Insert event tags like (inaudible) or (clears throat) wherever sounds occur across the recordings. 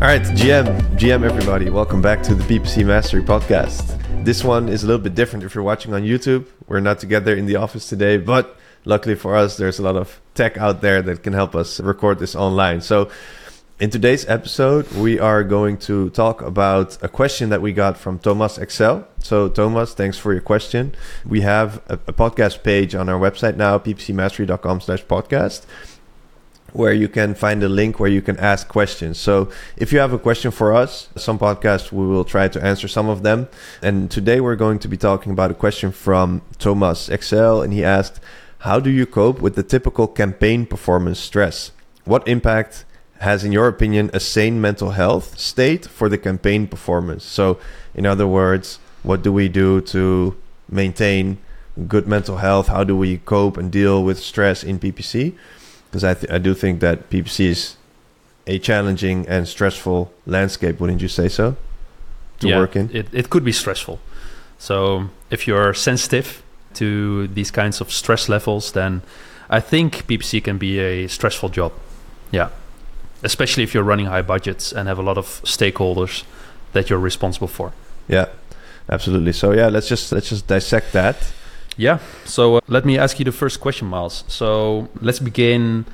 All right, GM, GM, everybody, welcome back to the PPC Mastery podcast. This one is a little bit different if you're watching on YouTube. We're not together in the office today, but luckily for us, there's a lot of tech out there that can help us record this online. So, in today's episode, we are going to talk about a question that we got from Thomas Eccel. So, Thomas, thanks for your question. We have a, a podcast page on our website now, ppcmastery.com slash podcast where you can find a link where you can ask questions. So if you have a question for us, some podcasts we will try to answer some of them. And today we're going to be talking about a question from Thomas Eccel and he asked, "How do you cope with the typical campaign performance stress? What impact has in your opinion a sane mental health state for the campaign performance?" So in other words, what do we do to maintain good mental health? How do we cope and deal with stress in PPC? Because I, th- I do think that PPC is a challenging and stressful landscape. Wouldn't you say so? To yeah, work in, it, it could be stressful. So if you're sensitive to these kinds of stress levels, then I think PPC can be a stressful job. Yeah, especially if you're running high budgets and have a lot of stakeholders that you're responsible for. Yeah, absolutely. So yeah, let's just let's just dissect that yeah. So uh, let me ask you the first question, Miles. So let's begin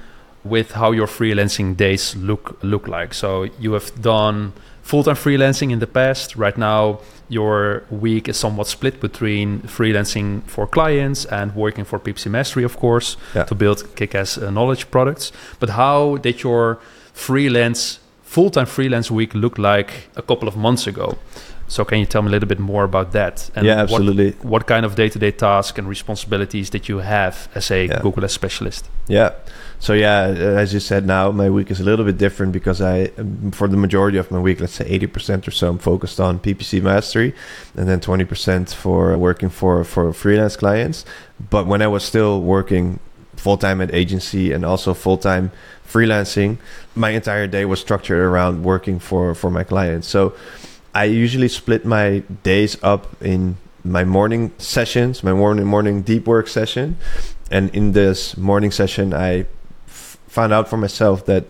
with how your freelancing days look look like. So you have done full-time freelancing in the past. Right now, your week is somewhat split between freelancing for clients and working for PPC Mastery, of course, yeah. to build kick-ass uh, knowledge products. But how did your freelance full-time freelance week look like a couple of months ago? So can you tell me a little bit more about that? And yeah, absolutely. What, what kind of day-to-day tasks and responsibilities did you have as a yeah. Google specialist? Yeah. So yeah, uh, as you said, now my week is a little bit different because I, um, for the majority of my week, let's say eighty percent or so, I'm focused on PPC mastery, and then twenty percent for working for for freelance clients. But when I was still working full time at agency and also full time freelancing, my entire day was structured around working for for my clients. So I usually split my days up in my morning sessions, my morning morning deep work session, and in this morning session, I found out for myself that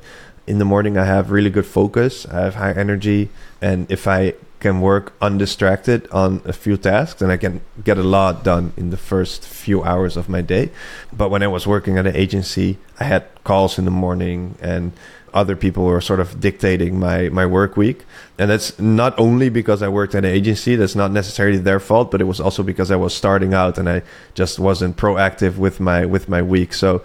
in the morning I have really good focus, I have high energy, and if I can work undistracted on a few tasks, then I can get a lot done in the first few hours of my day. But when I was working at an agency, I had calls in the morning and other people were sort of dictating my my work week. And that's not only because i worked at an agency that's not necessarily their fault but it was also because i was starting out and i just wasn't proactive with my with my week. So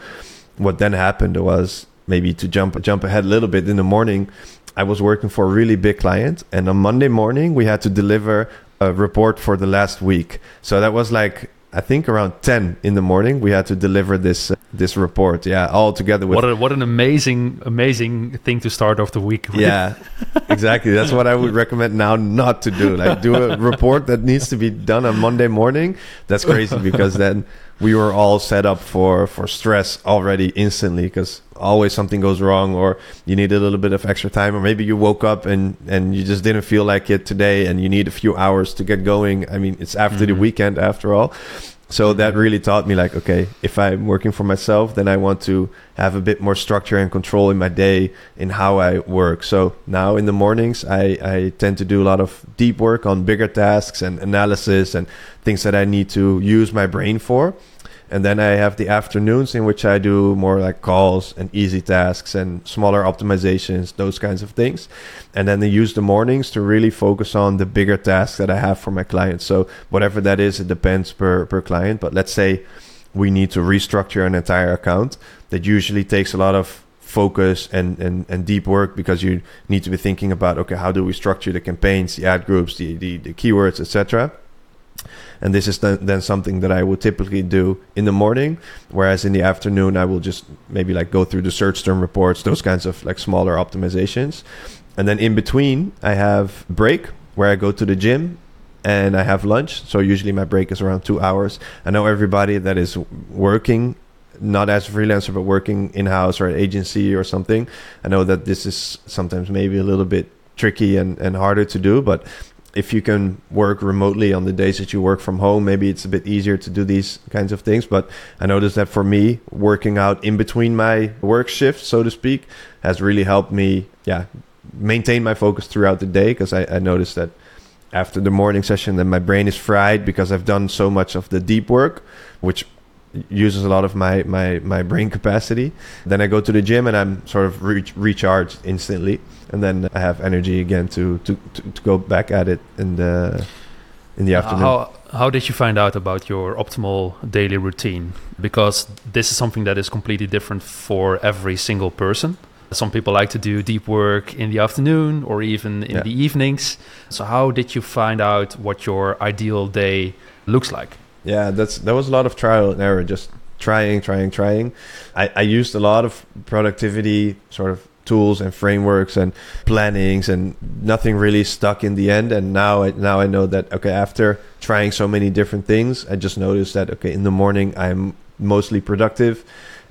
what then happened was maybe to jump jump ahead a little bit in the morning i was working for a really big client and on monday morning we had to deliver a report for the last week. So that was like I think around 10 in the morning we had to deliver this uh, this report. Yeah all together with what, a, what an amazing amazing thing to start off the week with. yeah exactly. That's what I would recommend now not to do. Like do a report that needs to be done on Monday morning. That's crazy because then we were all set up for for stress already instantly because always something goes wrong or you need a little bit of extra time or maybe you woke up and and you just didn't feel like it today and you need a few hours to get going i mean it's after mm-hmm. the weekend after all so that really taught me like okay if i'm working for myself then i want to have a bit more structure and control in my day in how i work. So now in the mornings i i tend to do a lot of deep work on bigger tasks and analysis and things that i need to use my brain for and then I have the afternoons in which I do more like calls and easy tasks and smaller optimizations, those kinds of things. And then I use the mornings to really focus on the bigger tasks that I have for my clients. So whatever that is, it depends per per client. But let's say we need to restructure an entire account. That usually takes a lot of focus and, and, and deep work because you need to be thinking about okay, how do we structure the campaigns, the ad groups, the, the, the keywords, etc and this is then something that I would typically do in the morning, whereas in the afternoon I will just maybe like go through the search term reports, those kinds of like smaller optimizations, and then in between I have break where I go to the gym and I have lunch. So usually my break is around two hours. I know everybody that is working not as a freelancer but working in house or an agency or something. I know that this is sometimes maybe a little bit tricky and, and harder to do, but if you can work remotely on the days that you work from home, maybe it's a bit easier to do these kinds of things. But I noticed that for me, working out in between my work shifts, so to speak, has really helped me, yeah, maintain my focus throughout the day because I, I noticed that after the morning session, then my brain is fried because I've done so much of the deep work, which uses a lot of my my my brain capacity. Then I go to the gym and I'm sort of re- recharged instantly, and then I have energy again to to, to, to go back at it in the in the uh, afternoon. How how did you find out about your optimal daily routine? Because this is something that is completely different for every single person. Some people like to do deep work in the afternoon or even in Yeah. the evenings. So how did you find out what your ideal day looks like? Yeah, that's that was a lot of trial and error, just trying, trying, trying. I, I used a lot of productivity sort of tools and frameworks and plannings, and nothing really stuck in the end. And now, I, now I know that okay, after trying so many different things, I just noticed that okay, in the morning I'm mostly productive,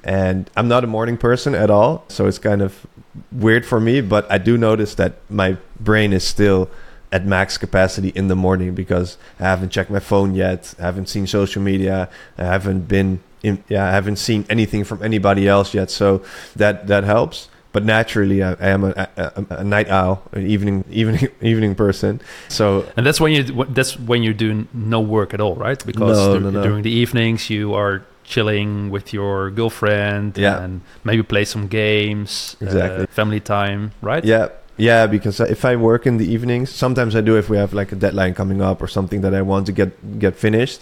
and I'm not a morning person at all, so it's kind of weird for me. But I do notice that my brain is still at max capacity in the morning because I haven't checked my phone yet. I haven't seen social media. I haven't been in, yeah, I haven't seen anything from anybody else yet. So that that helps. But naturally, I, I am a, a, a night owl, an evening (laughs) evening evening person. So And that's when you that's when you're doing no work at all, right? Because No, no, no. during the evenings you are chilling with your girlfriend Yeah. and maybe play some games, uh, Exactly. family time, right? yeah, yeah. Because if I work in the evenings, sometimes I do if we have like a deadline coming up or something that I want to get get finished.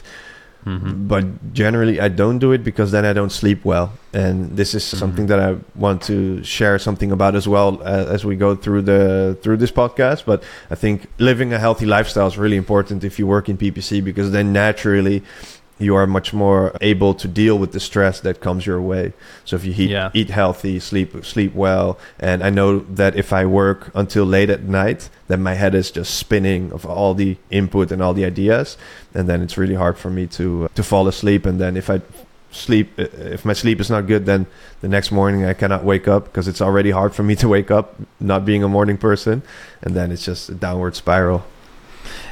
Mhm. but generally i don't do it because then i don't sleep well and this is something that i want to share something about as well uh, as we go through the through this podcast but i think living a healthy lifestyle is really important if you work in ppc because then naturally you are much more able to deal with the stress that comes your way. So if you eat, Yeah. eat healthy sleep sleep well and i know that if i work until late at night then my head is just spinning of all the input and all the ideas and then it's really hard for me to uh, to fall asleep. And then if i sleep uh, if my sleep is not good then the next morning i cannot wake up because it's already hard for me to wake up not being a morning person. And then it's just a downward spiral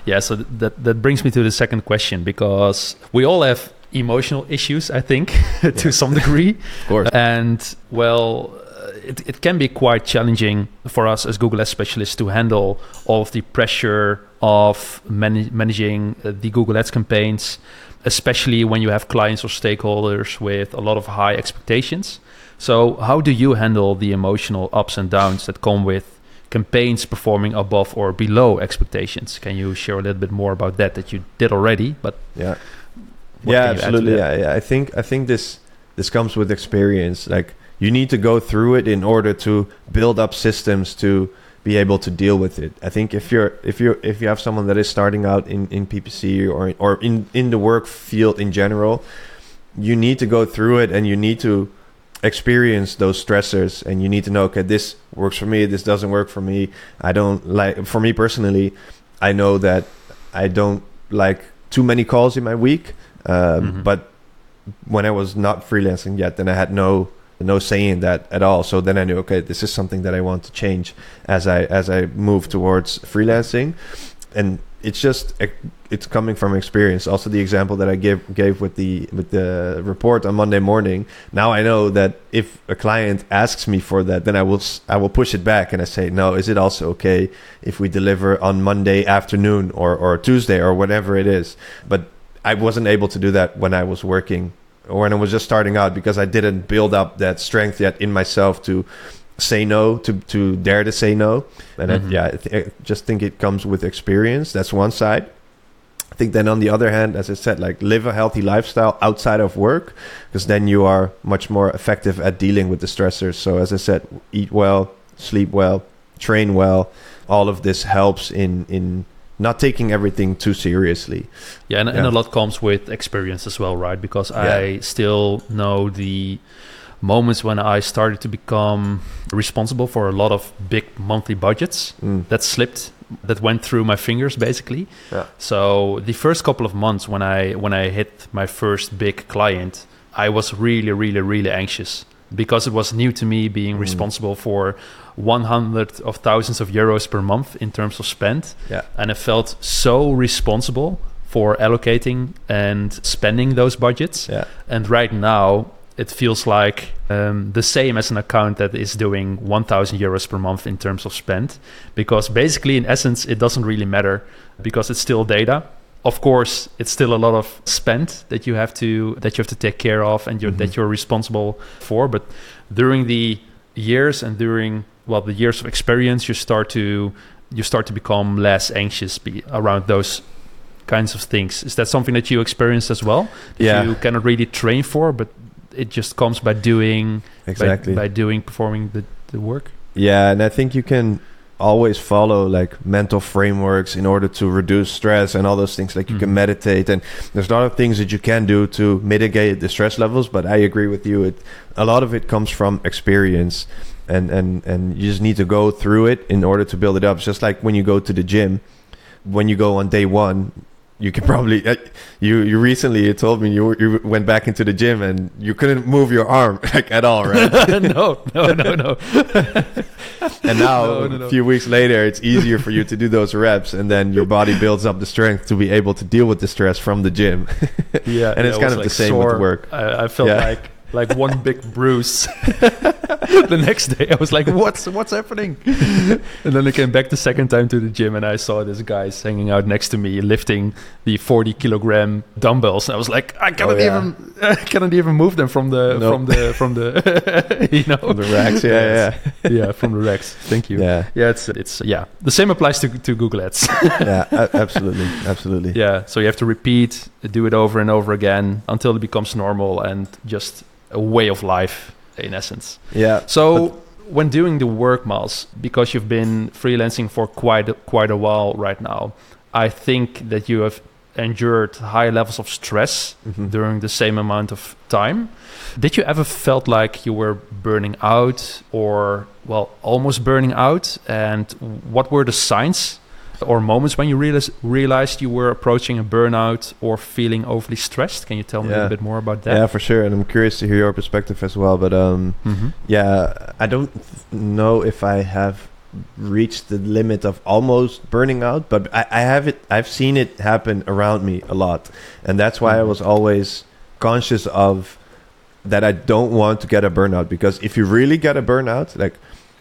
Yeah, so that that brings me to the second question because we all have emotional issues, I think, (laughs) to Yeah. some degree. (laughs) of course And well, uh, it, it can be quite challenging for us as Google Ads specialists to handle all of the pressure of man- managing uh, the Google Ads campaigns, especially when you have clients or stakeholders with a lot of high expectations. So, how do you handle the emotional ups and downs that come with campaigns performing above or below expectations? Can you share a little bit more about that that you did already? But yeah. yeah can you add to absolutely. Yeah, yeah. I think i think this this comes with experience. Like you need to go through it in order to build up systems to be able to deal with it. I think if you're if you're if you have someone that is starting out in in ppc or or in in the work field in general you need to go through it and you need to experience those stressors and you need to know okay this works for me this doesn't work for me. I don't like for me personally i know that i don't like too many calls in my week um, Mhm. but when i was not freelancing yet then i had no no say in that at all. So then i knew okay this is something that i want to change as i as i move towards freelancing. And it's just it's coming from experience. Also the example that i gave gave with the with the report on monday morning now i know that if a client asks me for that then i will I will push it back and i say no is it also okay if we deliver on monday afternoon or or tuesday or whatever it is? But i wasn't able to do that when i was working or when i was just starting out because i didn't build up that strength yet in myself to say no to to dare to say no. And I, Mhm. yeah I, th- I just think it comes with experience. That's one side. I think then on the other hand as i said like live a healthy lifestyle outside of work because then you are much more effective at dealing with the stressors. So as i said eat well sleep well train well. All of this helps in in not taking everything too seriously. Yeah, and, and a lot comes with experience as well, right? Because Yeah. I still know the moments when I started to become responsible for a lot of big monthly budgets Mm. that slipped, that went through my fingers, basically. Yeah. So the first couple of months when I when I hit my first big client, I was really, really, really anxious because it was new to me being Mm. responsible for 100 of thousands of euros per month in terms of spend yeah and I felt so responsible for allocating and spending those budgets. yeah And right now, it feels like um, the same as an account that is doing 1000 euros per month in terms of spend. Because basically in essence it doesn't really matter because it's still data. Of course it's still a lot of spend that you have to that you have to take care of and you're, Mhm. that you're responsible for. But during the years and during well the years of experience you start to you start to become less anxious be, around those kinds of things. Is that something that you experienced as well? That Yeah. you cannot really train for but it just comes by doing by- Exactly. by, doing performing the, the work Yeah, and I think you can always follow like mental frameworks in order to reduce stress and all those things. Like you can Mhm. meditate, and there's a lot of things that you can do to mitigate the stress levels. But I agree with you; it a lot of it comes from experience, and and and you just need to go through it in order to build it up. It's just like when you go to the gym, when you go on day one. You can probably uh, you you recently you told me you you went back into the gym and you couldn't move your arm (laughs) like at all right (laughs) no no no no (laughs) And now, No, no, no. a few weeks later, it's easier for you to do those reps, and then your body builds up the strength to be able to deal with the stress from the gym. yeah And it's I kind was, of the like, same with work. I, I felt Yeah. like like one big bruise (laughs) the next day. I was like what's what's happening? And then i came back the second time to the gym and i saw this guy hanging out next to me lifting the 40 kilogram dumbbells. And i was like i cannot oh, yeah. even (laughs) i cannot even move them from the No. from the from the (laughs) you know? From the racks, yeah, yeah, yeah from the racks. Thank you. Yeah, yeah it's it's yeah. The same applies to to google ads. Yeah, absolutely, absolutely. yeah so you have to repeat do it over and over again until it becomes normal and just a way of life in essence. Yeah, so when doing the work miles because you've been freelancing for quite a, quite a while right now i think that you have endured high levels of stress Mhm. during the same amount of time. Did you ever felt like you were burning out or well almost burning out? And what were the signs or moments when you realized, realized you were approaching a burnout or feeling overly stressed can you tell me a Yeah. little bit more about that yeah, for sure. And I'm curious to hear your perspective as well. But um, Mhm. yeah, I don't know if I have reached the limit of almost burning out, but I, I have it. I've seen it happen around me a lot, and that's why I Mhm. was always conscious of that. I don't want to get a burnout because if you really get a burnout, like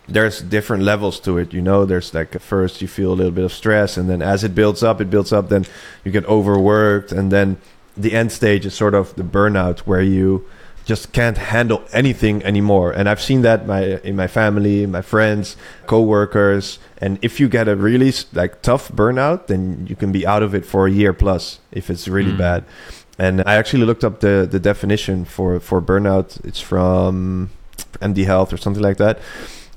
there's different levels to it. You know, there's like at first you feel a little bit of stress, and then as it builds up, it builds up. Then you get overworked, and then the end stage is sort of the burnout where you just can't handle anything anymore. And I've seen that my in my family, my friends, coworkers. And if you get a really like tough burnout, then you can be out of it for a year plus if it's really Mm. bad. And I actually looked up the the definition for for burnout. It's from MD Health or something like that.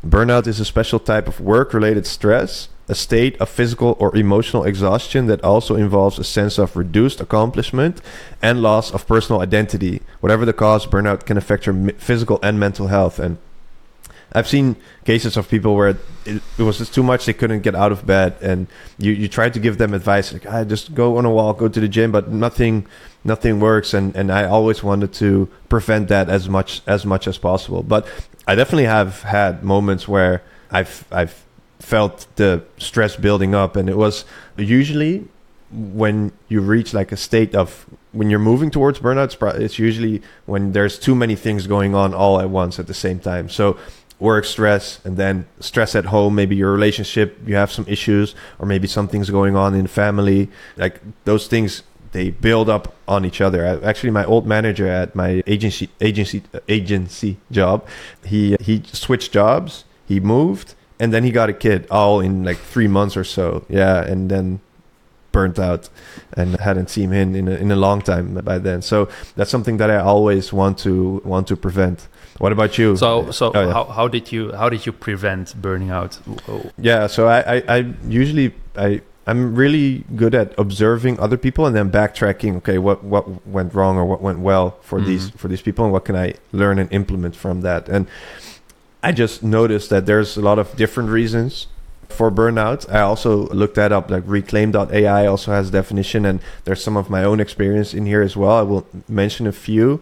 Burnout is a special type of work related stress, a state of physical or emotional exhaustion that also involves a sense of reduced accomplishment and loss of personal identity. Whatever the cause, burnout can affect your physical and mental health. And I've seen cases of people where it, it was just too much; they couldn't get out of bed, and you you try to give them advice like, "I just go on a walk, go to the gym," but nothing nothing works. And and I always wanted to prevent that as much as much as possible. But I definitely have had moments where I've I've felt the stress building up, and it was usually when you reach like a state of when you're moving towards burnout. It's, usually when there's too many things going on all at once at the same time. So work stress and then stress at home maybe your relationship you have some issues or maybe something's going on in family like those things they build up on each other. I, actually my old manager at my agency agency uh, agency job he he switched jobs he moved and then he got a kid all in like three months or so. Yeah and then burnt out and hadn't seen him in a, in a long time by then. So that's something that i always want to want to prevent. What about you? So so Oh, yeah. how, how did you how did you prevent burning out? Oh, Yeah, so I, I, I usually I I'm really good at observing other people and then backtracking. Okay, what what went wrong or what went well for these Mhm. for these people, and what can I learn and implement from that? And I just noticed that there's a lot of different reasons for burnout. I also looked that up. Like Reclaim.ai also has definition, and there's some of my own experience in here as well. I will mention a few,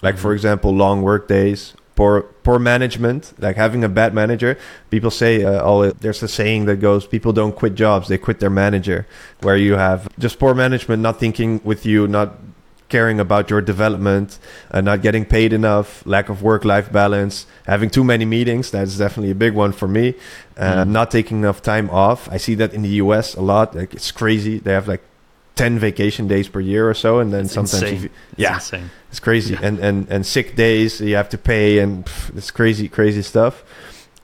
like for Mhm. example, long work days. Poor, poor management, like having a bad manager, people say uh, oh there's a saying that goes people don't quit jobs they quit their manager where you have just poor management not thinking with you not caring about your development, uh, not getting paid enough, lack of work-life balance, having too many meetings. That's definitely a big one for me. Uh, Mm. Not taking enough time off. I see that in the U.S. a lot. Like it's crazy. They have like ten vacation days per year or so, and then It's sometimes insane. you- It's yeah, insane. it's crazy. Yeah. And and and sick days you have to pay, and pff, it's crazy, crazy stuff.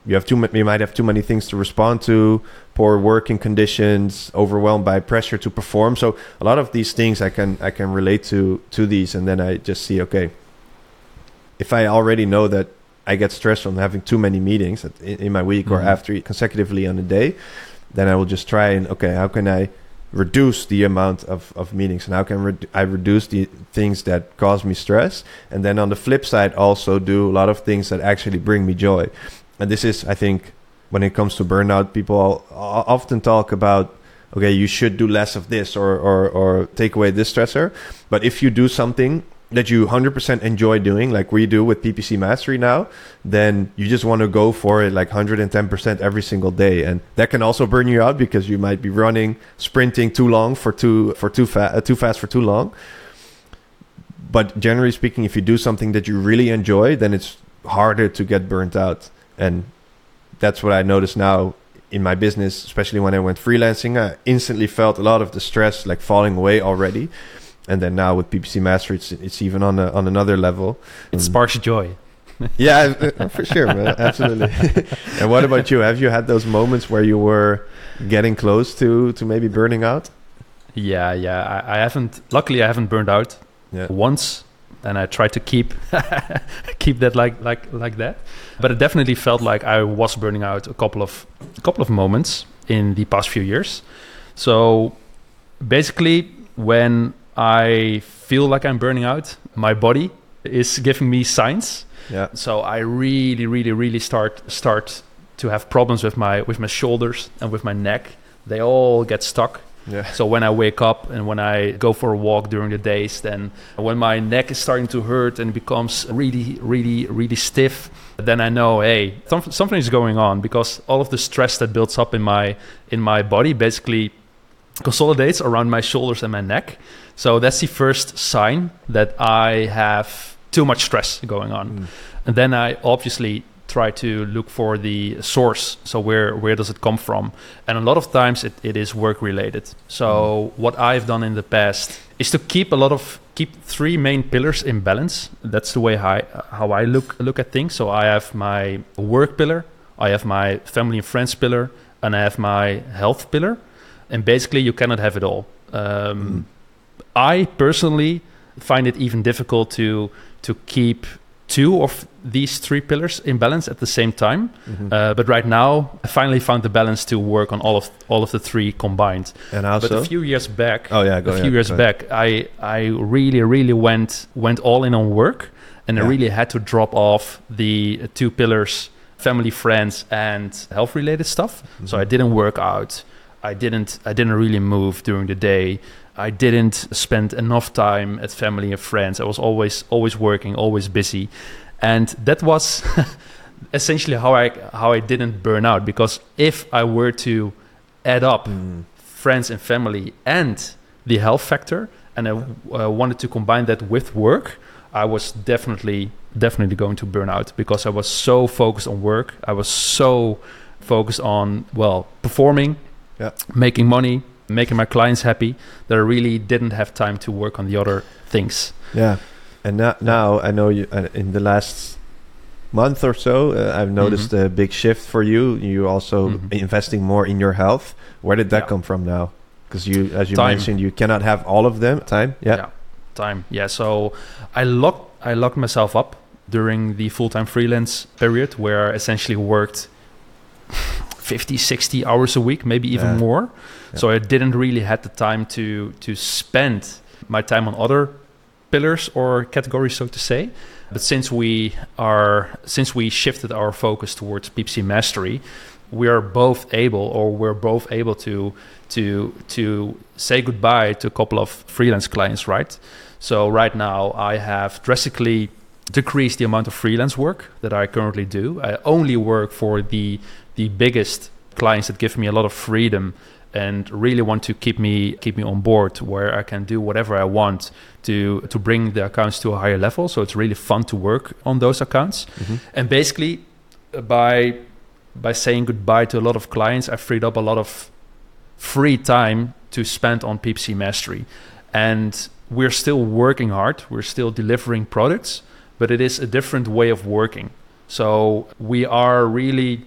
You have too you might have too many things to respond to, poor working conditions, overwhelmed by pressure to perform. So a lot of these things I can I can relate to to these, and then I just see okay. If I already know that I get stressed from having too many meetings in, in my week or Mhm. after consecutively on a day, then I will just try and okay, how can I reduce the amount of, of meetings. And how can redu- I reduce the things that cause me stress? And then on the flip side also do a lot of things that actually bring me joy. And this is I think when it comes to burnout people often talk about okay you should do less of this or, or, or take away this stressor. But if you do something that you 100% enjoy doing like we do with ppc mastery now then you just want to go for it like 110% every single day. And that can also burn you out because you might be running sprinting too long for too for too fast too fast for too long. But generally speaking if you do something that you really enjoy then it's harder to get burnt out. And that's what i notice now in my business especially when i went freelancing i instantly felt a lot of the stress like falling away already and then now with ppc Master, it's, it's even on a, on another level It Mm. sparks joy. (laughs) yeah, for sure, man. Absolutely. (laughs) and what about you? Have you had those moments where you were getting close to to maybe burning out? Yeah, yeah. I, I haven't. Luckily, I haven't burned out Yeah. once, and I tried to keep (laughs) keep that like like like that. But it definitely felt like I was burning out a couple of a couple of moments in the past few years. So basically, when I feel like I'm burning out, my body is giving me signs. Yeah. So I really, really, really start start to have problems with my with my shoulders and with my neck. They all get stuck. Yeah. So when I wake up and when I go for a walk during the days, then when my neck is starting to hurt and becomes really, really, really stiff, then I know, hey, some, something is going on because all of the stress that builds up in my in my body basically consolidates around my shoulders and my neck. So that's the first sign that I have too much stress going on. Mm. And then I obviously try to look for the source. So where where does it come from? And a lot of times it, it is work related. So what I've done in the past is to keep a lot of keep three main pillars in balance. That's the way how I, how I look look at things. So I have my work pillar, I have my family and friends pillar, and I have my health pillar. And basically you cannot have it all. Um, Mm. I personally find it even difficult to to keep two of these three pillars in balance at the same time. Mhm. Uh, but right now, I finally found the balance to work on all of all of the three combined. and how but a few years back, oh yeah, a few ahead, years go ahead. back, I I really really went went all in on work, and I really had to drop off the two pillars: family, friends, and health related stuff. So I Mhm. didn't work out. I didn't I didn't really move during the day. I didn't spend enough time at family and friends. I was always always working, always busy. And that was (laughs) essentially how I how I didn't burn out because if I were to add up Mm. friends and family and the health factor and I uh, wanted to combine that with work, I was definitely definitely going to burn out because I was so focused on work. I was so focused on well, performing, Yeah. making money, making my clients happy that I really didn't have time to work on the other things. Yeah, and now, now I know you. Uh, in the last month or so, uh, I've noticed Mhm. a big shift for you. You also Mhm. investing more in your health. Where did that Yeah. come from now? Because you, as you Time. mentioned, you cannot have all of them. Time. Yeah. time. Yeah, so I locked I locked myself up during the full-time freelance period where I essentially worked 50, 60 hours a week, maybe even Yeah. more. Yeah. So I didn't really had the time to to spend my time on other pillars or categories so to say. But since we are since we shifted our focus towards PPC mastery, we are both able or we're both able to to to say goodbye to a couple of freelance clients, right? So right now I have drastically decreased the amount of freelance work that I currently do. I only work for the the biggest clients that give me a lot of freedom and really want to keep me keep me on board where I can do whatever I want to to bring the accounts to a higher level. So it's really fun to work on those accounts. Mm-hmm. And basically, uh, by by saying goodbye to a lot of clients, I freed up a lot of free time to spend on PPC mastery. And we're still working hard. We're still delivering products, but it is a different way of working. So we are really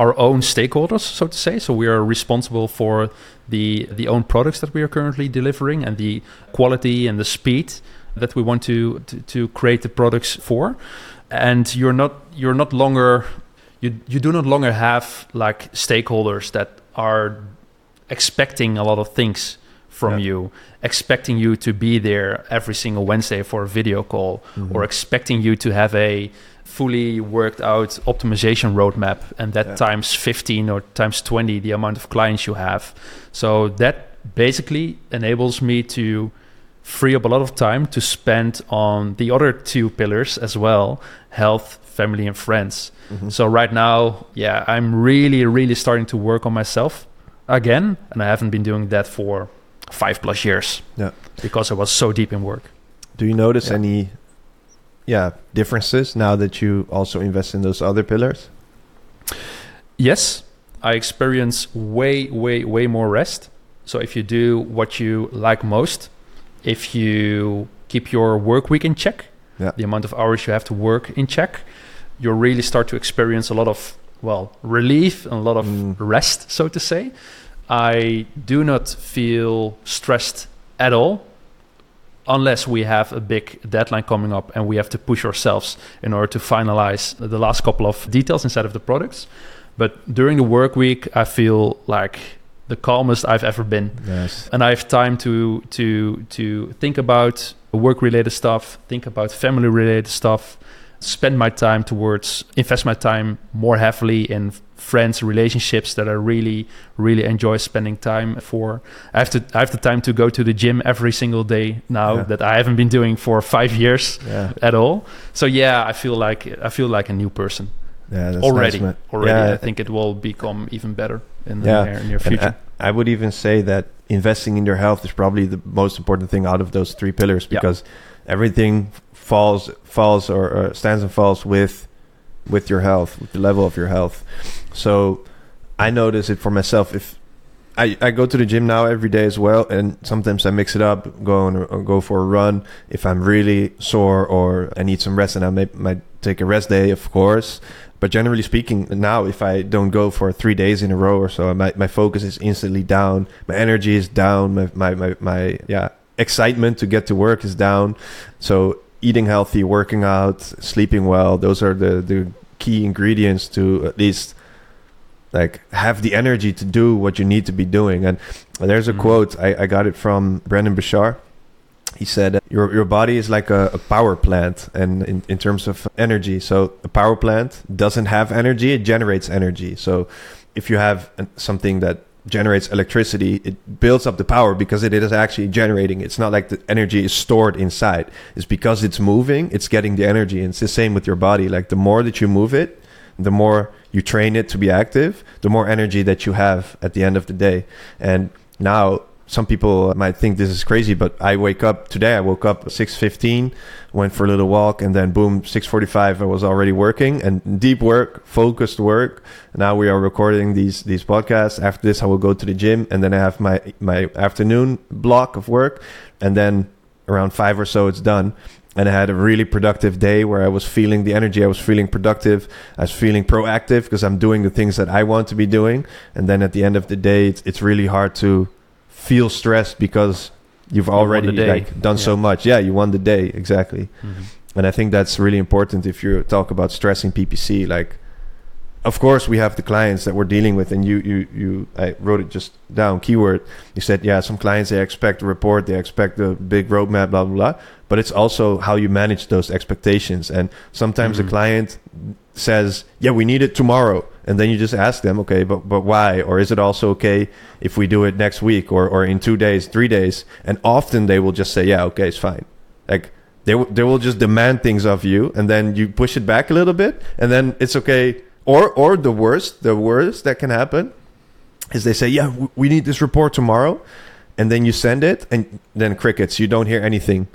our own stakeholders, so to say. So we are responsible for the the own products that we are currently delivering and the quality and the speed that we want to to, to create the products for. And you're not you're not longer you you do not longer have like stakeholders that are expecting a lot of things from Yeah. you, expecting you to be there every single Wednesday for a video call, Mhm. or expecting you to have a fully worked out optimization roadmap and that Yeah. times 15 or times 20 the amount of clients you have. So that basically enables me to free up a lot of time to spend on the other two pillars as well health, family, and friends. Mhm. So right now, yeah, I'm really, really starting to work on myself again, and I haven't been doing that for five plus years. Yeah. because I was so deep in work. Do you notice Yeah. any, yeah, differences now that you also invest in those other pillars? Yes, I experience way, way, way more rest. So if you do what you like most, if you keep your work week in check, Yeah. the amount of hours you have to work in check, you really start to experience a lot of well relief and a lot of Mm. rest, so to say. I do not feel stressed at all unless we have a big deadline coming up and we have to push ourselves in order to finalize the last couple of details inside of the products. But during the work week, I feel like the calmest I've ever been Yes. and I have time to to to think about work related stuff, think about family related stuff, spend my time towards invest my time more heavily in friends relationships that I really really enjoy spending time for. I have to I have the time to go to the gym every single day now Yeah. that I haven't been doing for (laughs) 5 years Yeah. at all. So yeah, I feel like I feel like a new person Yeah. That's already. Nice, already, I think it will become even better in the near, near future. I, I would even say that investing in your health is probably the most important thing out of those three pillars because everything falls falls or, or stands and falls with with your health, with the level of your health. So I notice it for myself. If I, I go to the gym now every day as well, and sometimes I mix it up, go on go for a run. If I'm really sore or I need some rest, and I may, might take a rest day, of course. But generally speaking, now if I don't go for three days in a row or so, my, my focus is instantly down. My energy is down. My, my, my, my yeah excitement to get to work is down. So eating healthy, working out, sleeping well, those are the, the key ingredients to at least like have the energy to do what you need to be doing. And there's a Mhm. quote I, I got it from Brendon Burchard. He said, "Your your body is like a, a power plant, and in, in terms of energy, so a power plant doesn't have energy; it generates energy. So, if you have something that generates electricity, it builds up the power because it is actually generating. It's not like the energy is stored inside. It's because it's moving, it's getting the energy. And it's the same with your body. Like the more that you move it, the more you train it to be active, the more energy that you have at the end of the day. And now some people might think this is crazy, but I wake up today. I woke up at six fifteen, went for a little walk, and then boom, six forty five. I was already working and deep work, focused work. Now we are recording these these podcasts. After this, I will go to the gym, and then I have my my afternoon block of work, and then around five or so, it's done. And I had a really productive day where I was feeling the energy. I was feeling productive. I was feeling proactive because I'm doing the things that I want to be doing. And then at the end of the day, it's, it's really hard to feel stressed because you've already day. like done so much. Yeah, you won the day exactly. Mhm. And I think that's really important if you talk about stressing PPC. Like, of course, we have the clients that we're dealing with, and you, you, you. I wrote it just down. Keyword. You said, yeah, some clients they expect a report, they expect a big roadmap, blah blah blah. But it's also how you manage those expectations. And sometimes Mhm. the client says, yeah, we need it tomorrow, and then you just ask them, okay, but but why? Or is it also okay if we do it next week or or in two days, three days? And often they will just say, yeah, okay, it's fine. Like they w- they will just demand things of you, and then you push it back a little bit, and then it's okay. Or or the worst, the worst that can happen is they say, "Yeah, we need this report tomorrow," and then you send it, and then crickets. You don't hear anything.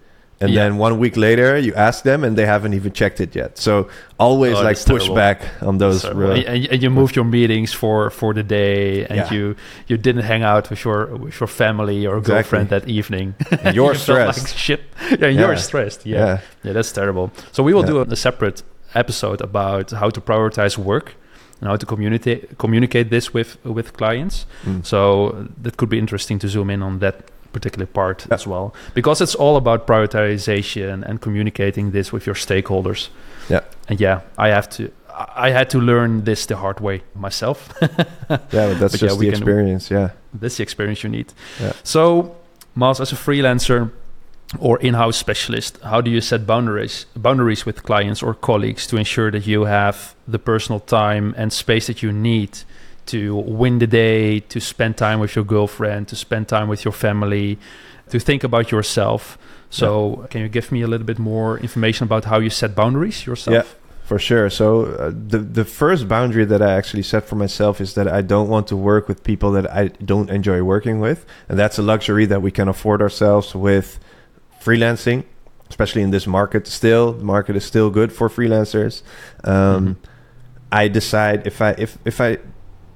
And Yeah. then one week later, you ask them, and they haven't even checked it yet. So always Oh, like push back on those. Real- and, and- you moved your meetings for for the day, and Yeah. you you didn't hang out with your with your family or Exactly. girlfriend that evening. (laughs) and you're (laughs) You felt like stressed. shit. Yeah, you're stressed. Yeah. yeah. yeah, that's terrible. So we will Yeah. do a, a separate episode about how to prioritize work and how to communicate communicate this with with clients. Mm. So that could be interesting to zoom in on that particular part Yeah. as well, because it's all about prioritization and communicating this with your stakeholders. Yeah. and yeah, I have to. I had to learn this the hard way myself. (laughs) Yeah, but that's But just we the can- experience. Yeah. That's the experience you need. Yeah. So, Miles, as a freelancer or in-house specialist, how do you set boundaries boundaries with clients or colleagues to ensure that you have the personal time and space that you need to win the day, to spend time with your girlfriend, to spend time with your family, to think about yourself? So, can you give me a little bit more information about how you set boundaries yourself? Yeah. For sure. So uh, the the first boundary that I actually set for myself is that I don't want to work with people that I don't enjoy working with, and that's a luxury that we can afford ourselves with freelancing, especially in this market. Still, the market is still good for freelancers. Um, Mhm. I decide if I if if I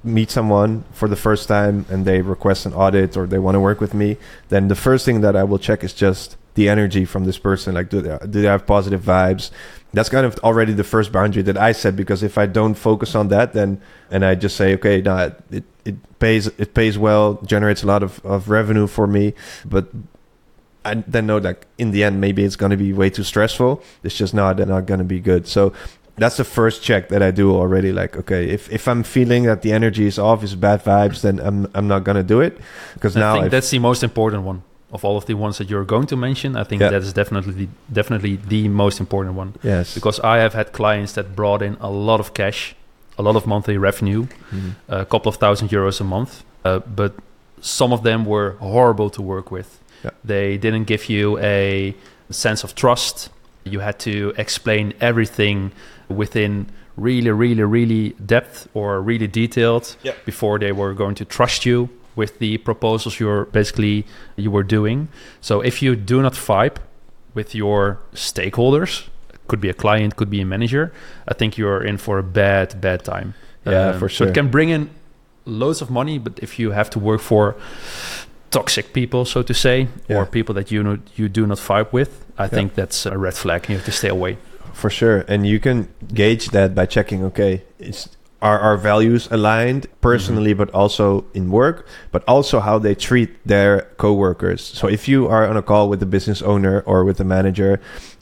meet someone for the first time and they request an audit or they want to work with me, then the first thing that I will check is just the energy from this person. Like, do they, do they have positive vibes? That's kind of already the first boundary that I set because if I don't focus on that, then and I just say, okay, no, it, it, pays it pays well, generates a lot of, of revenue for me, but I then know that in the end maybe it's going to be way too stressful. It's just not not going to be good. So that's the first check that I do already. Like, okay, if, if I'm feeling that the energy is off, is bad vibes, then I'm I'm not gonna do it because I now think I've- that's the most important one of all of the ones that you're going to mention. I think Yeah. that is definitely definitely the most important one yes because I have had clients that brought in a lot of cash, a lot of monthly revenue, Mhm. a couple of thousand euros a month, uh, but some of them were horrible to work with. Yeah. They didn't give you a sense of trust. You had to explain everything within really, really, really depth or really detailed Yeah. before they were going to trust you with the proposals you're basically you were doing. So if you do not vibe with your stakeholders, could be a client, could be a manager, I think you're in for a bad, bad time. Yeah, Um, for So sure. it can bring in loads of money, but if you have to work for toxic people, so to say, Yeah. or people that you know you do not vibe with, I think that's a red flag. You have to stay away. For sure. And you can gauge that by checking okay is are our values aligned personally but also in work but also how they treat their coworkers. So if you are on a call with a business owner or with a manager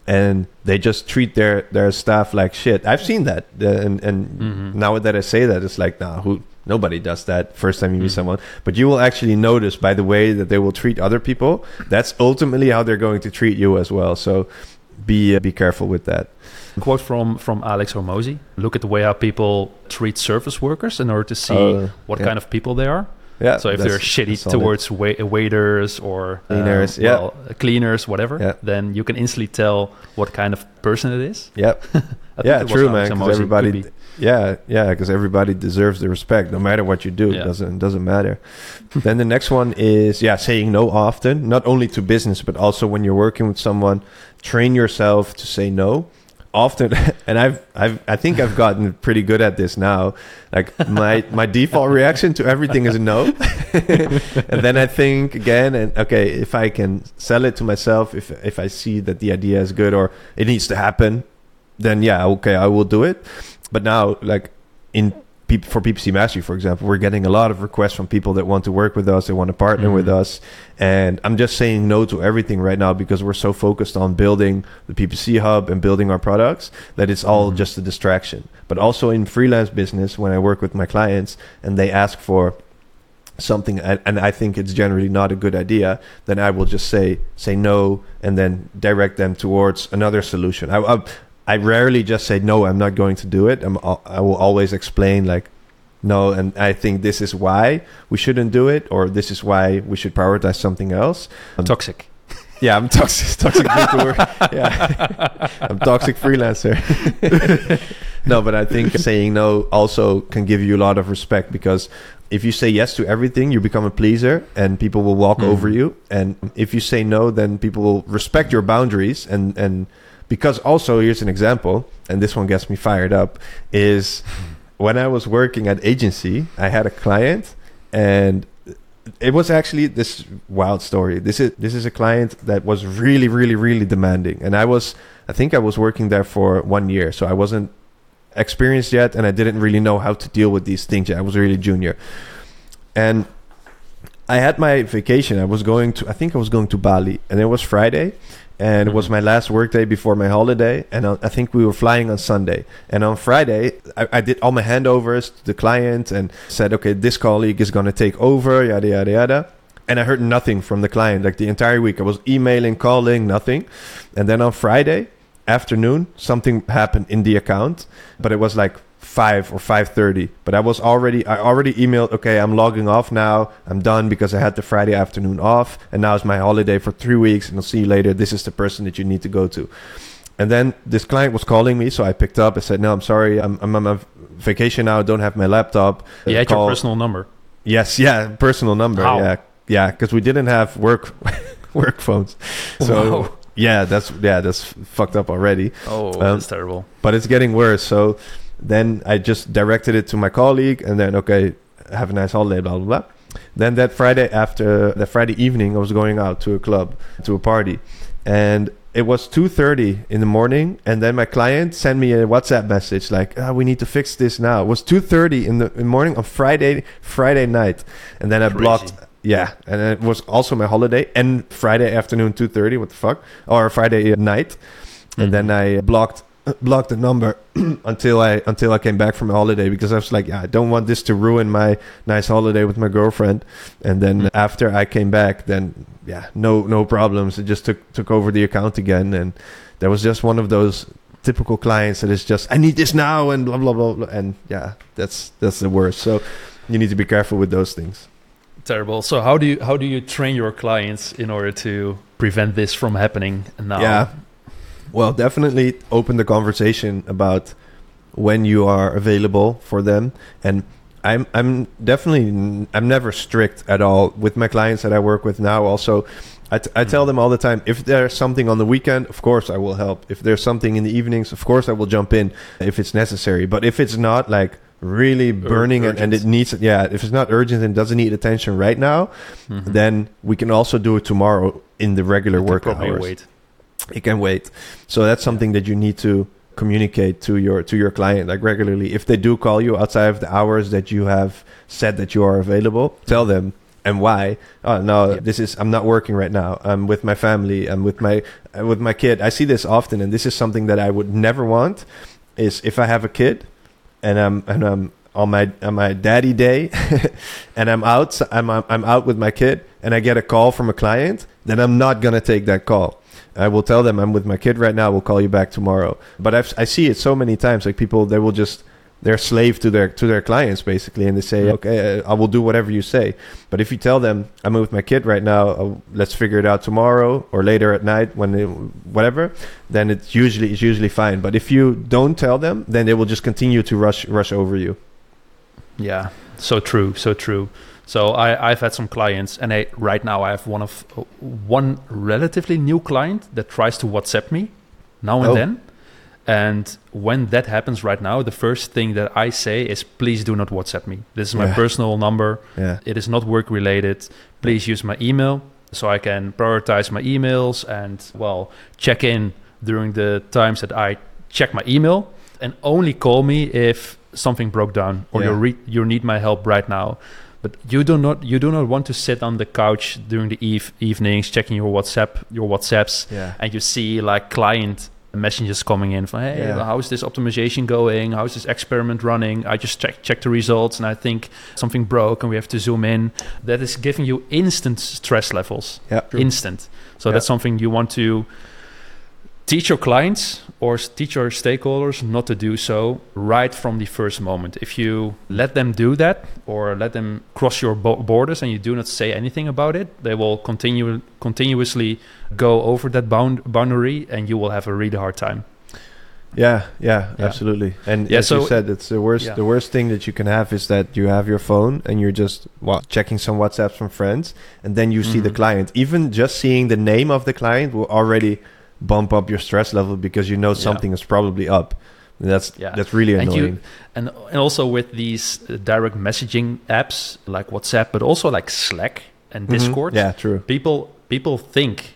and they just treat their their staff like shit. I've seen that. And and Mhm. now that i say that it's like nah who nobody does that first time you meet Mhm. someone. But you will actually notice by the way that they will treat other people that's ultimately how they're going to treat you as well. So be uh, be careful with that Quote from from Alex Hormozi: "Look at the way how people treat service workers in order to see Uh, what yeah. kind of people they are. Yeah. so if they're shitty towards wai- waiters or Cleaners, um, yeah. well, cleaners, whatever, Yeah. then you can instantly tell what kind of person it is. Yep. (laughs) Yeah, true, man. Because everybody- Yeah, yeah, because everybody deserves the respect, no matter what you do. Yeah. It doesn't doesn't matter. (laughs) then the next one is yeah, saying no often, not only to business but also when you're working with someone. Train yourself to say no often, (laughs) and I've I've I think I've gotten pretty good at this now. Like my my default reaction to everything is no, (laughs) and then I think again, and okay, if I can sell it to myself, if if I see that the idea is good or it needs to happen, then yeah, okay, I will do it. But now, like in for PPC Mastery, for example, we're getting a lot of requests from people that want to work with us, they want to partner Mhm. with us, and I'm just saying no to everything right now because we're so focused on building the PPC hub and building our products that it's all Mhm. just a distraction. But also in freelance business, when I work with my clients and they ask for something and, and I think it's generally not a good idea, then I will just say say no and then direct them towards another solution. I I, I rarely just say no. I'm not going to do it. I'm, I will always explain like no, and I think this is why we shouldn't do it, or this is why we should prioritize something else. Um, Toxic. (laughs) Yeah, I'm toxic. Toxic. (laughs) Yeah, (laughs) I'm toxic freelancer. no, but I think saying no also can give you a lot of respect because if you say yes to everything, you become a pleaser and people will walk Mhm. over you. And if you say no, then people will respect your boundaries. And, and because also, here's an example, and this one gets me fired up, is when I was working at agency, I had a client and it was actually this wild story. This is this is a client that was really, really, really demanding. And I was I think I was working there for one year, so I wasn't experienced yet and I didn't really know how to deal with these things. I was really junior. And I had my vacation. I was going to I think I was going to Bali and it was Friday and it was Mhm. my last work day before my holiday and I I think we were flying on Sunday. And on Friday I, I did all my handovers to the client and said, okay, this colleague is going to take over, yada yada yada. And I heard nothing from the client like the entire week. I was emailing, calling, nothing. And then on Friday afternoon, something happened in the account, but it was like five or five thirty. But I was already I already emailed, okay, I'm logging off now. I'm done because I had the Friday afternoon off, and now it's my holiday for three weeks, and I'll see you later. This is the person that you need to go to. And then this client was calling me, so I picked up. I said, "No, I'm sorry. I'm, I'm on my vacation now. I don't have my laptop." You had Call- your personal number. Yes, yeah, personal number. Yeah, yeah, because we didn't have work (laughs) work phones. (laughs) So Wow. yeah, that's yeah, that's fucked up already. Oh, Um, that's terrible. But it's getting worse. So then I just directed it to my colleague, and then okay, have a nice holiday, blah blah blah. Then that Friday after that Friday evening, I was going out to a club, to a party, and it was 2.30 in the morning and then my client sent me a whatsapp message like ah, we need to fix this now. It was 2.30 in the, in the morning on friday friday night. And then i Crazy. blocked yeah and it was also my holiday and friday afternoon 2.30 what the fuck? Or friday night. And then i blocked blocked the number (clears throat) until i until i came back from my holiday because i was like yeah, i don't want this to ruin my nice holiday with my girlfriend and then Mm. after i came back then yeah no no problems it just took took over the account again and there was just one of those typical clients that is just i need this now and blah blah blah, blah. and yeah that's that's the worst so you need to be careful with those things Terrible. So how do you how do you train your clients in order to prevent this from happening now? Yeah. Well, definitely open the conversation about when you are available for them. And I'm I'm definitely I'm never strict at all with my clients that I work with now. Also, I, t- I tell them all the time if there's something on the weekend, of course I will help. If there's something in the evenings, of course I will jump in if it's necessary. But if it's not like really burning and, and it needs yeah if it's not urgent and doesn't need attention right now Mhm. then we can also do it tomorrow in the regular work hours wait. It can wait. So that's something that you need to communicate to your to your client like regularly. If they do call you outside of the hours that you have said that you are available tell them. And why? Oh no Yeah. this is i'm not working right now. I'm with my family. I'm with my with my kid. I see this often and this is something that i would never want is if i have a kid and i'm and i'm on my on my daddy day (laughs) and i'm out i'm i'm out with my kid and i get a call from a client then i'm not going to take that call I will tell them I'm with my kid right now. We'll call you back tomorrow. But I've, I see it so many times. Like people, they will just they're slave to their to their clients basically, and they say, Yeah. "Okay, uh, I will do whatever you say." But if you tell them I'm with my kid right now, uh, let's figure it out tomorrow or later at night when they, whatever, then it's usually it's usually fine. But if you don't tell them, then they will just continue to rush rush over you. Yeah, so true, so true. So I, I've had some clients, and I, right now I have one of one relatively new client that tries to WhatsApp me now and Oh. then. And when that happens right now, the first thing that I say is, please do not WhatsApp me. This is my Yeah. personal number. Yeah, It is not work related. Please use my email so I can prioritize my emails and, well, check in during the times that I check my email and only call me if something broke down or you re- you need my help right now. But you do not you do not want to sit on the couch during the eve- evenings checking your WhatsApp your WhatsApps yeah, and you see like client messages coming in from hey Yeah. how's this optimization going how's this experiment running i just check check the results and i think something broke and we have to zoom in that is giving you instant stress levels yeah. instant so Yeah. that's something you want to teach your clients or teach your stakeholders not to do so right from the first moment if you let them do that or let them cross your bo- borders and you do not say anything about it they will continue continuously go over that bound boundary and you will have a really hard time Yeah, yeah, Yeah. absolutely. And Yeah, as you said, it's the worst. Yeah. The worst thing that you can have is that you have your phone and you're just well, checking some WhatsApps from friends, and then you see the Mhm. client. Even just seeing the name of the client will already bump up your stress level because you know Yeah. something is probably up. And that's Yeah. that's really And you- annoying. and and also with these uh, direct messaging apps like WhatsApp, but also like Slack and Mhm. Discord. Yeah, true. people people think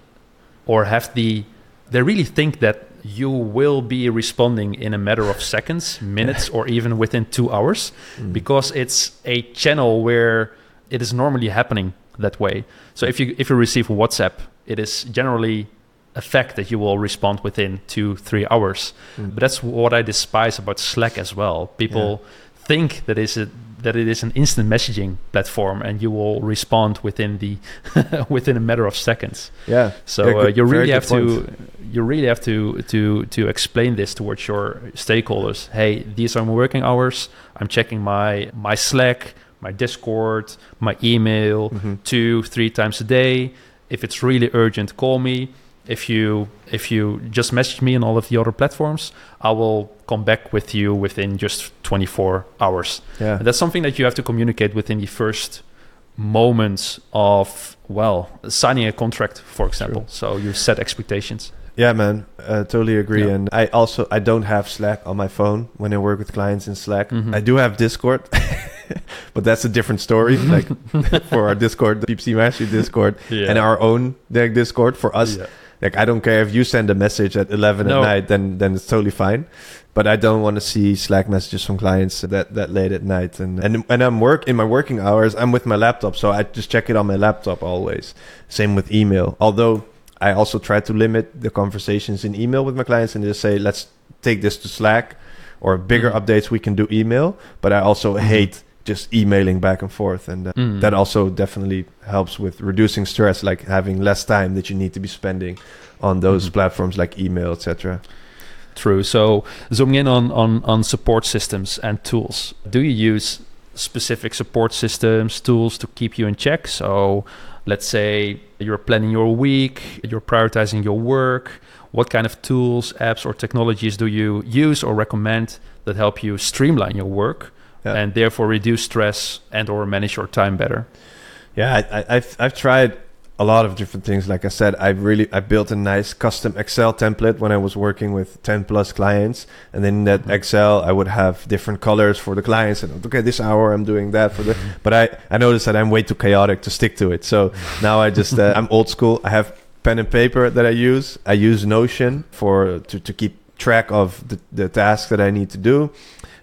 or have the they really think that you will be responding in a matter of seconds (laughs) minutes or even within two hours Mm. because it's a channel where it is normally happening that way so if you if you receive whatsapp it is generally a fact that you will respond within two three hours. Mm. but that's what i despise about slack as well. People think that is a that it is an instant messaging platform and you will respond within the (laughs) within a matter of seconds. Yeah. so Yeah, uh, you really have to you really have to to to explain this towards your stakeholders. Hey these are my working hours. I'm checking my my slack my discord my email Mhm. two three times a day. If it's really urgent call me if you if you just message me on all of the other platforms i will come back with you within just 24 hours Yeah. and that's something that you have to communicate within the first moments of well signing a contract for example so you set expectations Yeah, man, uh, totally agree. Yeah. And I also I don't have Slack on my phone when I work with clients in Slack. Mhm. I do have Discord, (laughs) but that's a different story. like (laughs) for our Discord, the PPC Mastery Discord, and our own Discord for us. Yeah. Like I don't care if you send a message at eleven No. at night, then then it's totally fine. But I don't want to see Slack messages from clients that, that late at night. And and when I'm work in my working hours, I'm with my laptop, so I just check it on my laptop always. Same with email. Although I also try to limit the conversations in email with my clients and just say, let's take this to Slack or bigger Mhm. updates we can do email. But I also hate just emailing back and forth, and uh, Mm. that also definitely helps with reducing stress, like having less time that you need to be spending on those Mhm. platforms like email, etc. True. So zooming in on, on, on support systems and tools, do you use specific support systems, tools to keep you in check? So let's say you're planning your week, you're prioritizing your work. What kind of tools, apps, or technologies do you use or recommend that help you streamline your work Yeah. and therefore reduce stress and or manage your time better? Yeah, I, I, I've I've tried a lot of different things. Like I said, I really I built a nice custom Excel template when I was working with ten plus clients, and in that Mhm. Excel I would have different colors for the clients. And okay, this hour I'm doing that for the. But I I noticed that I'm way too chaotic to stick to it. So (laughs) now I just uh, I'm old school. I have pen and paper that I use. I use Notion for to to keep track of the, the tasks that I need to do.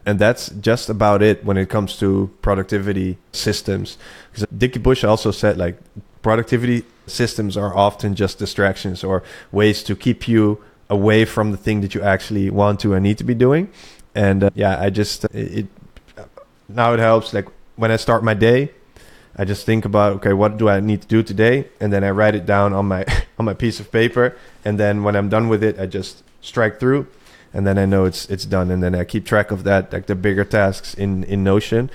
And that's just about it when it comes to productivity systems. Because Dickie Bush also said like productivity systems are often just distractions or ways to keep you away from the thing that you actually want to and need to be doing. And uh, yeah, I just it, it now it helps like when I start my day, I just think about okay, what do I need to do today, and then I write it down on my (laughs) on my piece of paper, and then when I'm done with it, I just strike through, and then I know it's it's done, and then I keep track of that, like the bigger tasks in in Notion.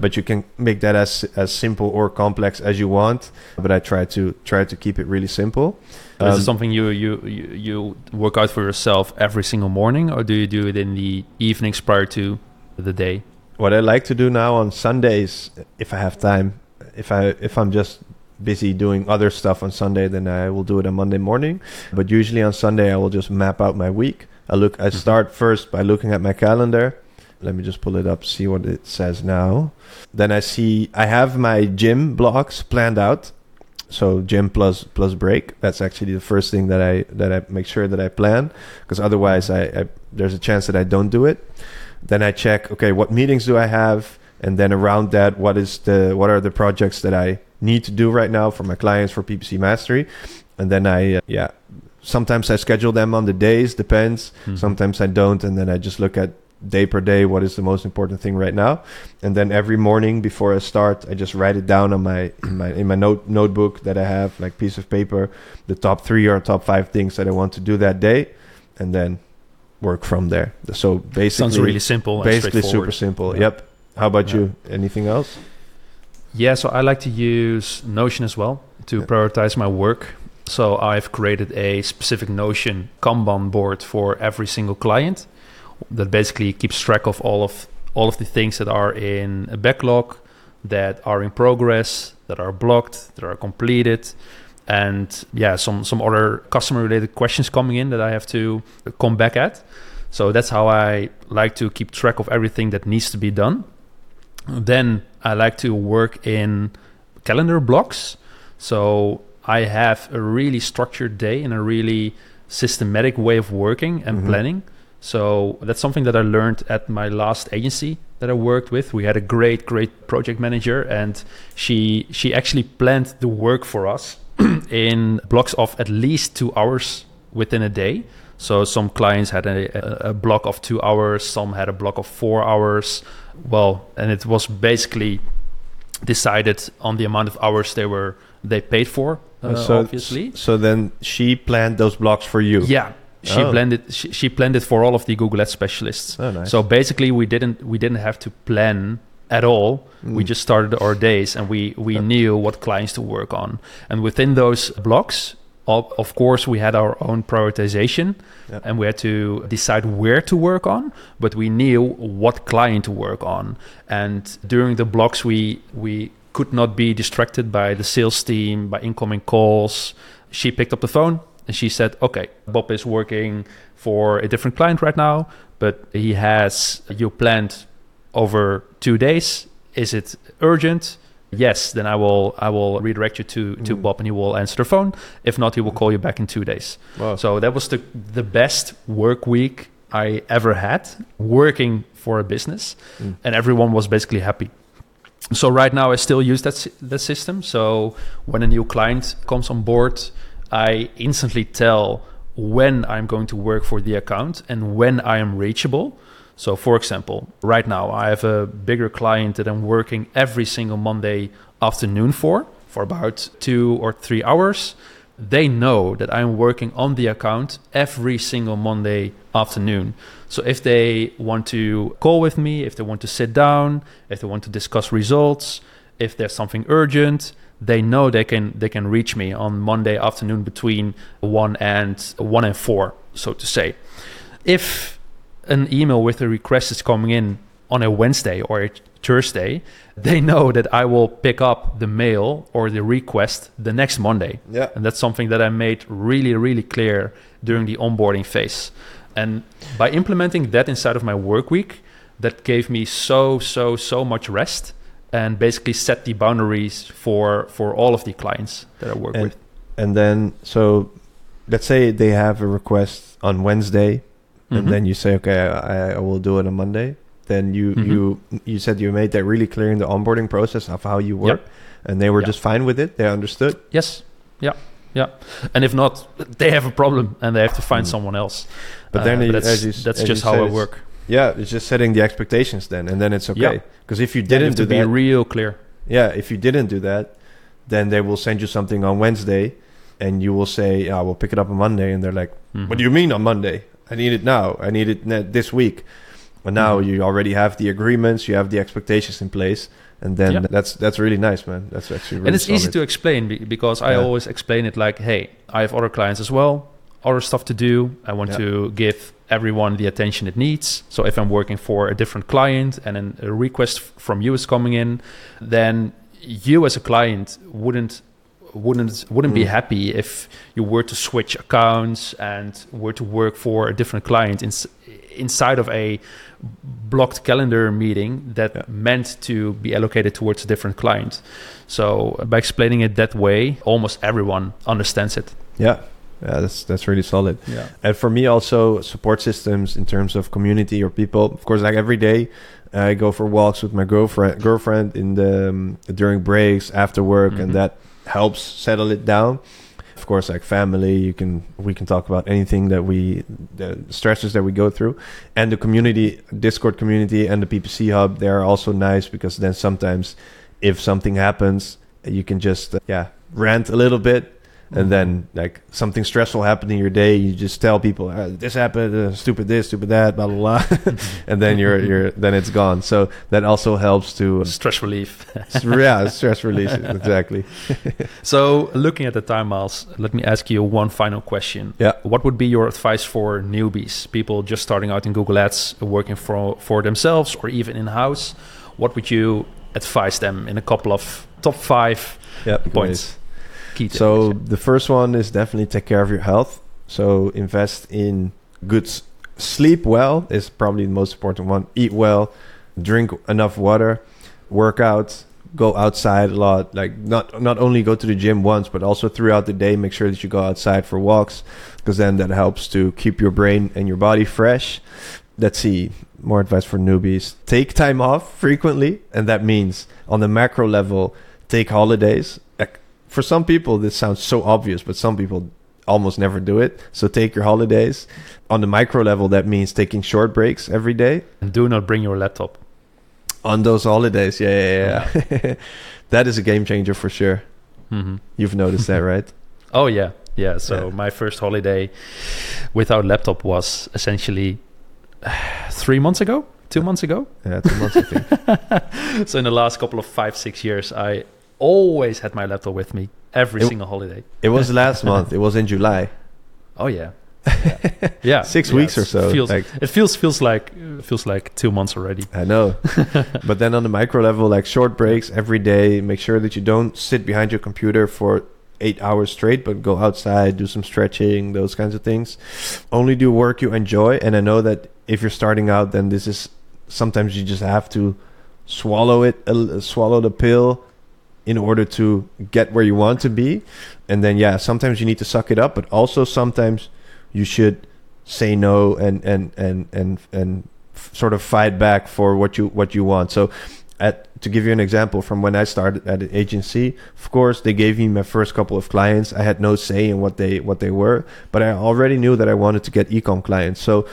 But you can make that as as simple or complex as you want. But I try to try to keep it really simple. Is Um, it something you, you, you, you work out for yourself every single morning or do you do it in the evenings prior to the day? what I like to do now on Sundays, if I have time, if I if I'm just busy doing other stuff on Sunday, then I will do it on Monday morning. But usually on Sunday, I will just map out my week. I look. I start first by looking at my calendar. Let me just pull it up, see what it says now. Then I see I have my gym blocks planned out. So gym plus plus break. That's actually the first thing that I that I make sure that I plan because otherwise I, I there's a chance that I don't do it. Then I check okay what meetings do I have and then around that what is the what are the projects that I need to do right now for my clients for PPC Mastery and then I uh, yeah sometimes I schedule them on the days depends Mhm. sometimes I don't and then I just look at day per day what is the most important thing right now and then every morning before I start I just write it down on my in (clears throat) my in my note notebook that I have like piece of paper the top 3 or top 5 things that I want to do that day and then work from there so basically Sounds really simple. basically super simple Yeah. yep how about Yeah. you anything else Yeah, so I like to use Notion as well to Yeah. prioritize my work. So I've created a specific Notion Kanban board for every single client. that basically keeps track of all of all of the things that are in a backlog, that are in progress, that are blocked, that are completed, and yeah, some some other customer related questions coming in that I have to come back at. So that's how I like to keep track of everything that needs to be done. Then I like to work in calendar blocks. So I have a really structured day and a really systematic way of working and Mhm. planning. So that's something that I learned at my last agency that I worked with. We had a great, great project manager, and she she actually planned the work for us (clears throat) in blocks of at least two hours within a day. So some clients had a, a, a block of two hours, some had a block of four hours. Well, and it was basically decided on the amount of hours they were they paid for. Uh, so obviously, so then she planned those blocks for you. yeah. She Oh. blended. She, she planned it for all of the Google Ads specialists. Oh, nice. So basically, we didn't we didn't have to plan at all. We Mm. just started our days, and we we Yeah. knew what clients to work on. And within those blocks, of, of course, we had our own prioritization, and we had to decide where to work on. But we knew what client to work on. And during the blocks, we we could not be distracted by the sales team, by incoming calls. She picked up the phone and she said, "Okay, Bob is working for a different client right now, but he has you planned over two days. Is it urgent? Yes, then I will I will redirect you to to Mm. Bob and he will answer the phone. If not, he will call you back in two days. Wow. So that was the the best work week I ever had working for a business, Mm. and everyone was basically happy. So right now I still use that that system. So when a new client comes on board, I instantly tell when I'm going to work for the account and when I am reachable. So for example, right now I have a bigger client that I'm working every single Monday afternoon for for about 2 or 3 hours. They know that I'm working on the account every single Monday afternoon. So if they want to call with me, if they want to sit down, if they want to discuss results, if there's something urgent, they know they can they can reach me on Monday afternoon between 1 and 1 and 4, so to say. If an email with a request is coming in on a Wednesday or a Thursday, they know that I will pick up the mail or the request the next Monday. yeah. And that's something that I made really, really clear during the onboarding phase. And by implementing that inside of my work week, that gave me so, so, so much rest and basically set the boundaries for for all of the clients that I work And- with. And then so let's say they have a request on Wednesday and Mhm. then you say okay I, I will do it on monday then you Mhm. you you said you made that really clear in the onboarding process of how you work and they were Yeah. just fine with it they understood yes, yeah, yeah. And if not, they have a problem and they have to find Mm. someone else. but then Uh, you- that's you that's just how I work. yeah it's just setting the expectations then and then it's okay Yeah. because if you Yeah, you didn't to do be that real clear. yeah if you didn't do that then they will send you something on wednesday and you will say "I we'll pick it up on monday and they're like Mhm. What do you mean on Monday? I need it now. I need it this week. And now Mhm. you already have the agreements, you have the expectations in place, and then Yeah. that's that's really nice, man. That's actually really and it's easy to explain be- because I Yeah. always explain it like, hey, I have other clients as well, other stuff to do. I want Yeah. to give everyone the attention it needs. So if I'm working for a different client and an, a request from you is coming in, then you as a client wouldn't wouldn't wouldn't be Mm. happy if you were to switch accounts and were to work for a different client in, inside of a blocked calendar meeting that Yeah. meant to be allocated towards a different client. So by explaining it that way, almost everyone understands it. yeah, yeah, that's that's really solid. Yeah. And for me, also support systems in terms of community or people. Of course, like every day, I go for walks with my girlfriend girlfriend in the um, during breaks after work, Mhm. and that helps settle it down. Of course, like family, you can we can talk about anything that we the stresses that we go through, and the community, Discord community, and the PPC hub. They are also nice because then sometimes, if something happens, you can just uh, yeah rant a little bit, and then like something stressful happened in your day, you just tell people uh, this happened, uh, stupid this, stupid that, blah blah blah, (laughs) and then you're you're then it's gone. So that also helps to Stress relief. yeah stress relief exactly. (laughs) so, looking at the time, Miles, let me ask you one final question. Yeah. What would be your advice for newbies, people just starting out in Google Ads, working for for themselves or even in house? What would you advise them in a couple of top five Yeah, points? Key So the first one is definitely take care of your health. So invest in good sleep well is probably the most important one. Eat well, drink enough water, work out, go outside a lot. Like not not only go to the gym once, but also throughout the day make sure that you go outside for walks because then that helps to keep your brain and your body fresh. Let's see more advice for newbies. Take time off frequently, and that means on the macro level, take holidays. For some people, this sounds so obvious, but some people almost never do it. So take your holidays. On the micro level, that means taking short breaks every day. And do not bring your laptop. On those holidays, yeah, yeah, yeah. (laughs) that is a game changer for sure. hmm You've noticed that, right? (laughs) Oh yeah, yeah. So Yeah. my first holiday without laptop was essentially (sighs) three months ago, two months ago. Yeah, two months, I think. (laughs) so in the last couple of five, six years, I always had my laptop with me every It- single holiday. It was (laughs) last month. It was in July. Oh yeah, yeah, (laughs) yeah. Six Yeah, weeks or so. Feels, like it feels feels like feels like two months already. I know. (laughs) but then on the micro level, like short breaks every day, make sure that you don't sit behind your computer for eight hours straight, but go outside, do some stretching, those kinds of things. Only do work you enjoy. And I know that if you're starting out, then this is sometimes you just have to swallow it, uh, swallow the pill in order to get where you want to be. And then, yeah, sometimes you need to suck it up, but also sometimes you should say no and, and, and, and, and sort of fight back for what you, what you want. So, at, to give you an example from when I started at an agency, of course they gave me my first couple of clients. I had no say in what they what they were, but I already knew that I wanted to get ecom clients. So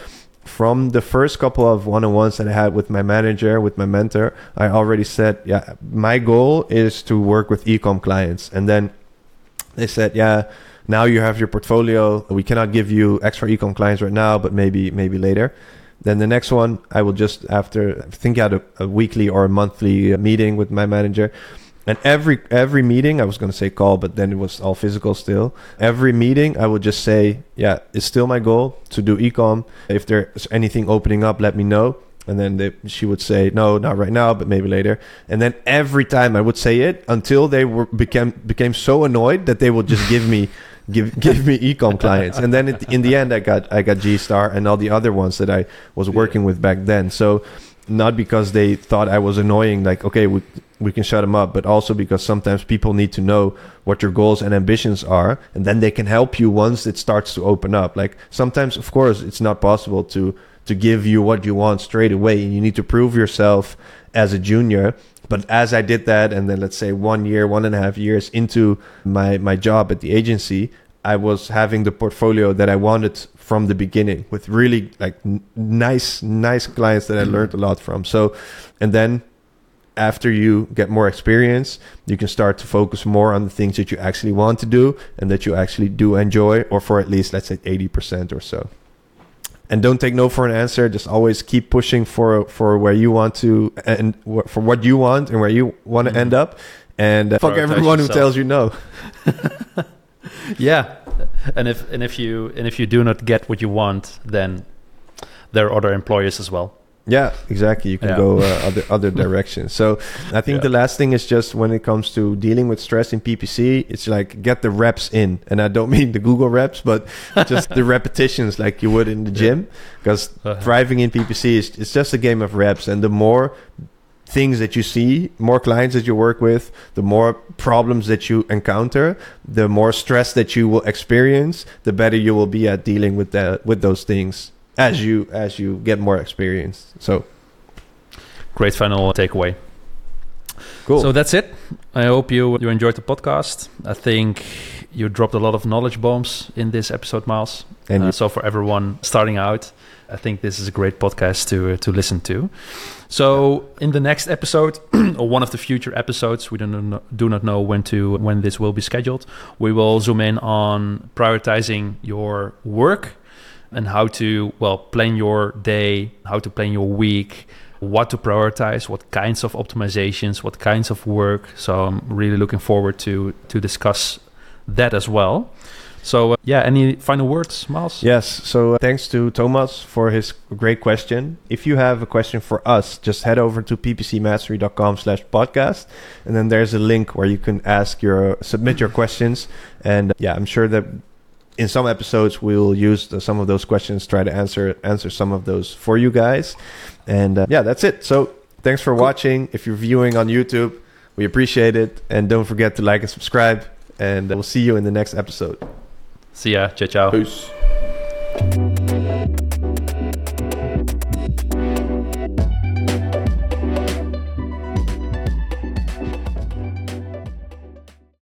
from the first couple of one-on-ones that I had with my manager, with my mentor, I already said, yeah, my goal is to work with ecom clients. And then they said, yeah, now you have your portfolio. We cannot give you extra ecom clients right now, but maybe maybe later. Then the next one, I will just after think had a, a weekly or a monthly meeting with my manager, and every every meeting I was going to say call, but then it was all physical still. Every meeting I would just say, yeah, it's still my goal to do ecom. If there's anything opening up, let me know. And then they, she would say, no, not right now, but maybe later. And then every time I would say it until they were became became so annoyed that they would just (laughs) give me give give me ecom clients. And then it, in the end, I got I got G Star and all the other ones that I was working with back then. So not because they thought I was annoying, like okay, we we can shut them up, but also because sometimes people need to know what your goals and ambitions are, and then they can help you once it starts to open up. Like sometimes, of course, it's not possible to to give you what you want straight away, and you need to prove yourself as a junior. But as I did that, and then let's say one year, one and a half years into my my job at the agency, I was having the portfolio that I wanted from the beginning with really like n- nice nice clients that I learned a lot from. So, and then after you get more experience, you can start to focus more on the things that you actually want to do and that you actually do enjoy, or for at least let's say eighty percent or so. And don't take no for an answer. Just always keep pushing for for where you want to and for what you want and where you want to Mhm. end up. And uh, fuck everyone who tells you no. (laughs) (laughs) Yeah, and if and if you and if you do not get what you want, then there are other employers as well. Yeah, exactly. You can Yeah. go uh, other other (laughs) directions. So I think Yeah. the last thing is just when it comes to dealing with stress in PPC, it's like get the reps in, and I don't (laughs) mean the Google reps, but just the (laughs) repetitions like you would in the gym. Because Uh-huh. thriving in PPC is it's just a game of reps, and the more things that you see, more clients that you work with, the more problems that you encounter, the more stress that you will experience, the better you will be at dealing with that with those things as you as you get more experience. So Great final takeaway. cool. So that's it. I hope you you enjoyed the podcast. I think you dropped a lot of knowledge bombs in this episode, Miles. and Uh, so for everyone starting out, I think this is a great podcast to uh, to listen to. So in the next episode (clears throat) or one of the future episodes, we do not do not know when to when this will be scheduled. We will zoom in on prioritizing your work and how to well plan your day, how to plan your week, what to prioritize, what kinds of optimizations, what kinds of work. So I'm really looking forward to to discuss that as well. So uh, yeah, any final words, Miles? Yes. So uh, thanks to Thomas for his great question. If you have a question for us, just head over to ppcmastery.com slash podcast. And then there's a link where you can ask your, submit your questions. And yeah, I'm sure that in some episodes we'll use the, some of those questions, try to answer, answer some of those for you guys. And uh, yeah, that's it. So thanks for cool. watching. If you're viewing on YouTube, we appreciate it. And don't forget to like and subscribe. And we'll see you in the next episode. See ya. Ciao, ciao. Peace.